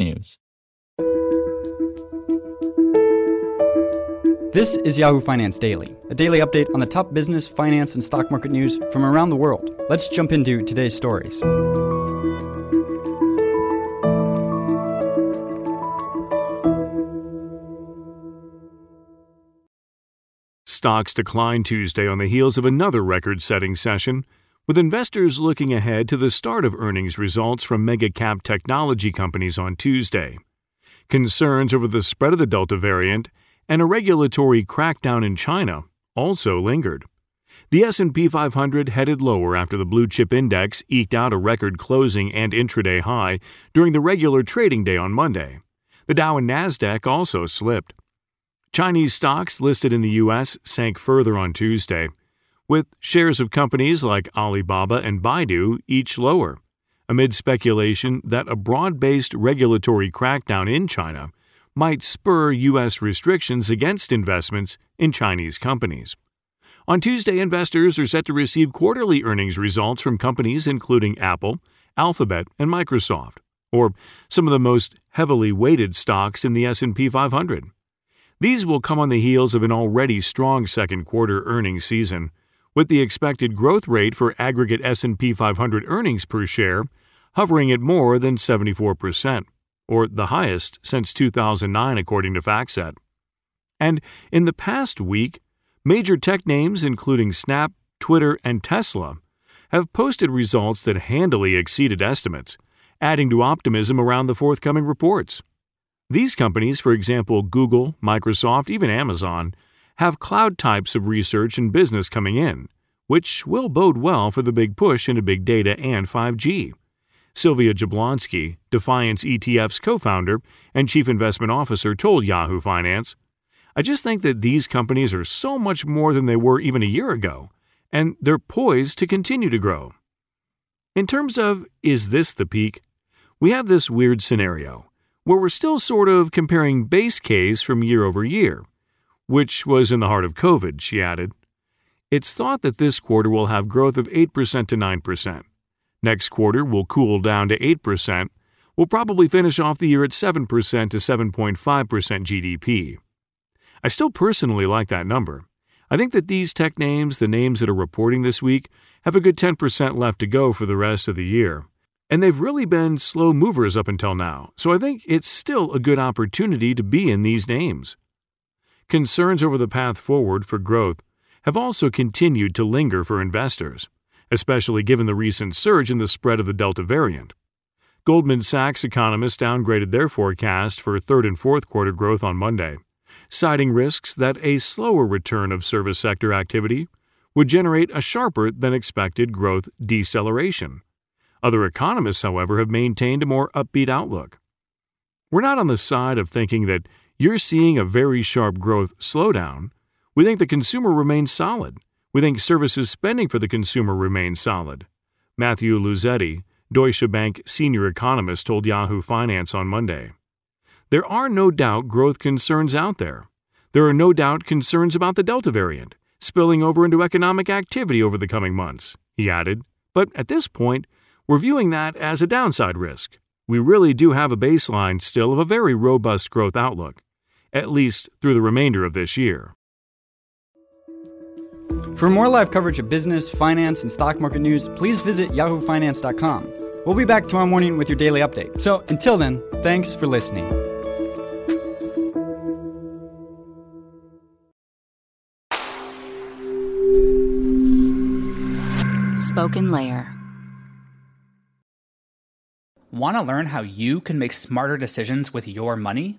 technews. This is Yahoo Finance Daily, a daily update on the top business, finance, and stock market news from around the world. Let's jump into today's stories. Stocks declined Tuesday on the heels of another record setting session, with investors looking ahead to the start of earnings results from mega cap technology companies on Tuesday. Concerns over the spread of the Delta variant and a regulatory crackdown in China also lingered. The S&P 500 headed lower after the blue chip index eked out a record closing and intraday high during the regular trading day on Monday. The Dow and Nasdaq also slipped. Chinese stocks listed in the U.S. sank further on Tuesday, with shares of companies like Alibaba and Baidu each lower, amid speculation that a broad based regulatory crackdown in China might spur U.S. restrictions against investments in Chinese companies. On Tuesday, investors are set to receive quarterly earnings results from companies including Apple, Alphabet, and Microsoft, or some of the most heavily weighted stocks in the S&P 500. These will come on the heels of an already strong second quarter earnings season, with the expected growth rate for aggregate S&P 500 earnings per share hovering at more than 74%, or the highest since 2009 according to FactSet. And in the past week, major tech names including Snap, Twitter, and Tesla have posted results that handily exceeded estimates, adding to optimism around the forthcoming reports. These companies, for example Google, Microsoft, even Amazon, have cloud types of research and business coming in, which will bode well for the big push into big data and 5G. Sylvia Jablonski, Defiance ETF's co founder and chief investment officer, told Yahoo Finance I just think that these companies are so much more than they were even a year ago, and they're poised to continue to grow. In terms of is this the peak? We have this weird scenario where we're still sort of comparing base case from year over year, which was in the heart of COVID, she added. It's thought that this quarter will have growth of 8% to 9%. Next quarter will cool down to 8%. We'll probably finish off the year at 7% to 7.5% GDP. I still personally like that number. I think that these tech names, the names that are reporting this week, have a good 10% left to go for the rest of the year. And they've really been slow movers up until now, so I think it's still a good opportunity to be in these names. Concerns over the path forward for growth have also continued to linger for investors, especially given the recent surge in the spread of the Delta variant. Goldman Sachs economists downgraded their forecast for third and fourth quarter growth on Monday, citing risks that a slower return of service sector activity would generate a sharper than expected growth deceleration. Other economists, however, have maintained a more upbeat outlook. We're not on the side of thinking that you're seeing a very sharp growth slowdown. We think the consumer remains solid. We think services spending for the consumer remains solid. Matthew Luzzetti, Deutsche Bank senior economist, told Yahoo Finance on Monday. There are no doubt growth concerns out there. There are no doubt concerns about the Delta variant spilling over into economic activity over the coming months, he added. But at this point, we're viewing that as a downside risk. We really do have a baseline still of a very robust growth outlook, at least through the remainder of this year. For more live coverage of business, finance, and stock market news, please visit yahoofinance.com. We'll be back tomorrow morning with your daily update. So until then, thanks for listening. Spoken Layer. Want to learn how you can make smarter decisions with your money?